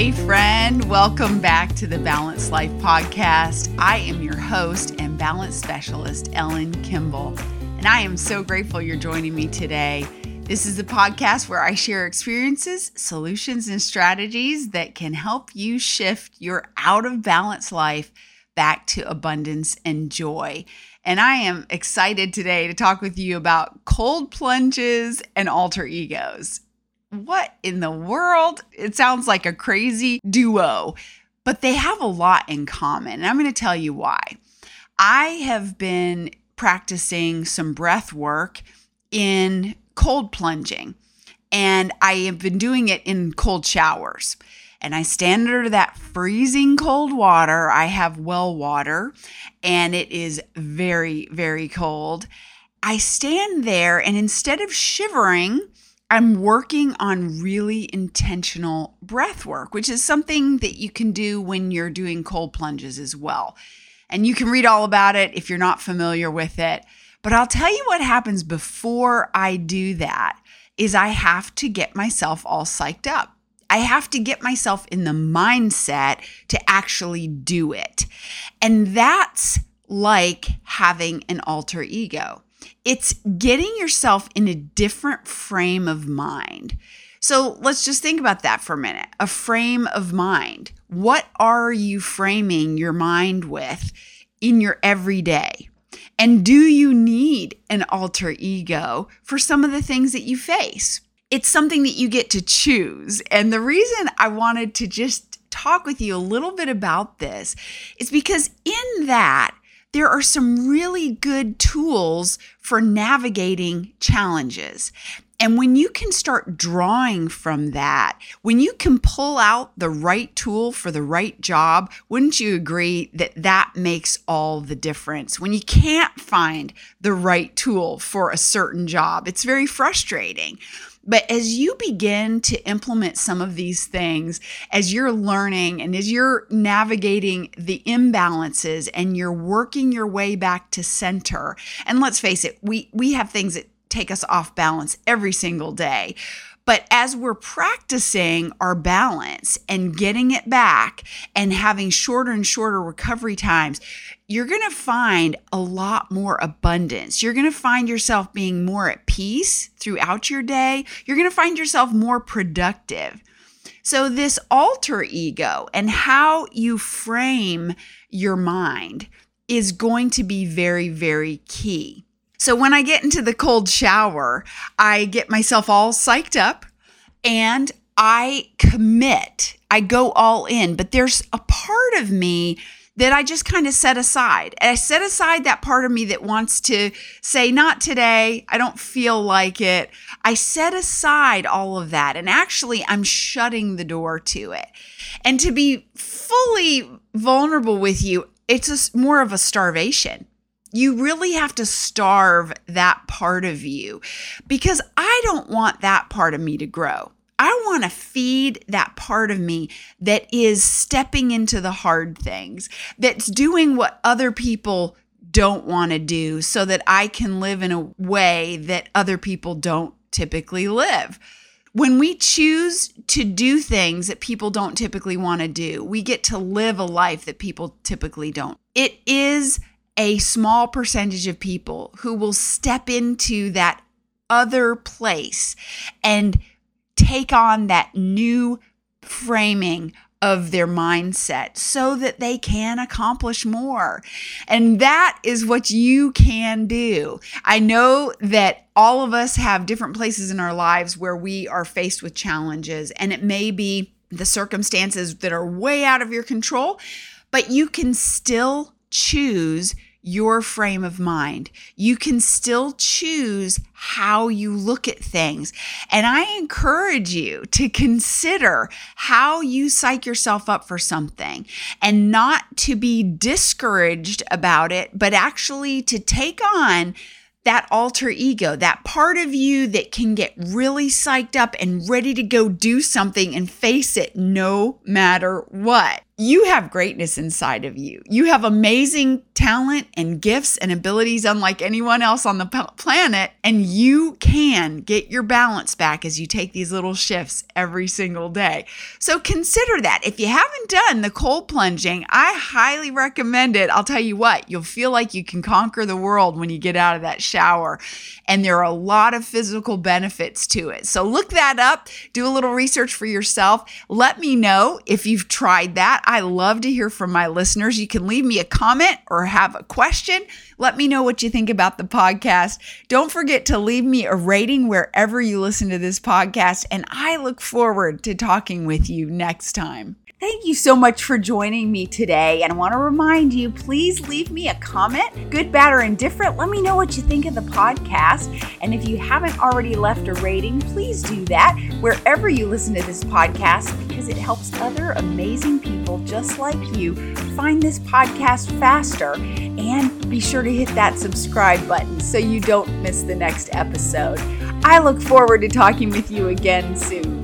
Hey, friend, welcome back to the Balanced Life Podcast. I am your host and balance specialist, Ellen Kimball, and I am so grateful you're joining me today. This is a podcast where I share experiences, solutions, and strategies that can help you shift your out of balance life back to abundance and joy. And I am excited today to talk with you about cold plunges and alter egos. What in the world? It sounds like a crazy duo, but they have a lot in common. And I'm going to tell you why. I have been practicing some breath work in cold plunging. And I have been doing it in cold showers. And I stand under that freezing cold water. I have well water, and it is very, very cold. I stand there, and instead of shivering, I'm working on really intentional breath work, which is something that you can do when you're doing cold plunges as well. And you can read all about it if you're not familiar with it. But I'll tell you what happens before I do that is I have to get myself all psyched up. I have to get myself in the mindset to actually do it. And that's like having an alter ego. It's getting yourself in a different frame of mind. So let's just think about that for a minute. A frame of mind. What are you framing your mind with in your everyday? And do you need an alter ego for some of the things that you face? It's something that you get to choose. And the reason I wanted to just talk with you a little bit about this is because in that, there are some really good tools for navigating challenges. And when you can start drawing from that, when you can pull out the right tool for the right job, wouldn't you agree that that makes all the difference? When you can't find the right tool for a certain job, it's very frustrating. But as you begin to implement some of these things, as you're learning and as you're navigating the imbalances and you're working your way back to center, and let's face it, we, we have things that take us off balance every single day. But as we're practicing our balance and getting it back and having shorter and shorter recovery times, you're going to find a lot more abundance. You're going to find yourself being more at peace throughout your day. You're going to find yourself more productive. So, this alter ego and how you frame your mind is going to be very, very key. So when I get into the cold shower, I get myself all psyched up and I commit. I go all in, but there's a part of me that I just kind of set aside. And I set aside that part of me that wants to say, not today. I don't feel like it. I set aside all of that. And actually, I'm shutting the door to it. And to be fully vulnerable with you, it's a, more of a starvation you really have to starve that part of you because I don't want that part of me to grow. I want to feed that part of me that is stepping into the hard things, that's doing what other people don't want to do so that I can live in a way that other people don't typically live. When we choose to do things that people don't typically want to do, we get to live a life that people typically don't. It is a small percentage of people who will step into that other place and take on that new framing of their mindset so that they can accomplish more. And that is what you can do. I know that all of us have different places in our lives where we are faced with challenges, and it may be the circumstances that are way out of your control, but you can still choose your frame of mind. You can still choose how you look at things. And I encourage you to consider how you psych yourself up for something and not to be discouraged about it, but actually to take on that alter ego, that part of you that can get really psyched up and ready to go do something and face it no matter what. You have greatness inside of you. You have amazing talent and gifts and abilities unlike anyone else on the planet. And you can get your balance back as you take these little shifts every single day. So consider that. If you haven't done the cold plunging, I highly recommend it. I'll tell you what, you'll feel like you can conquer the world when you get out of that shower. And there are a lot of physical benefits to it. So look that up, do a little research for yourself. Let me know if you've tried that. I love to hear from my listeners. You can leave me a comment or have a question. Let me know what you think about the podcast. Don't forget to leave me a rating wherever you listen to this podcast. And I look forward to talking with you next time. Thank you so much for joining me today. And I want to remind you please leave me a comment, good, bad, or indifferent. Let me know what you think of the podcast. And if you haven't already left a rating, please do that wherever you listen to this podcast because it helps other amazing people just like you find this podcast faster. And be sure to hit that subscribe button so you don't miss the next episode. I look forward to talking with you again soon.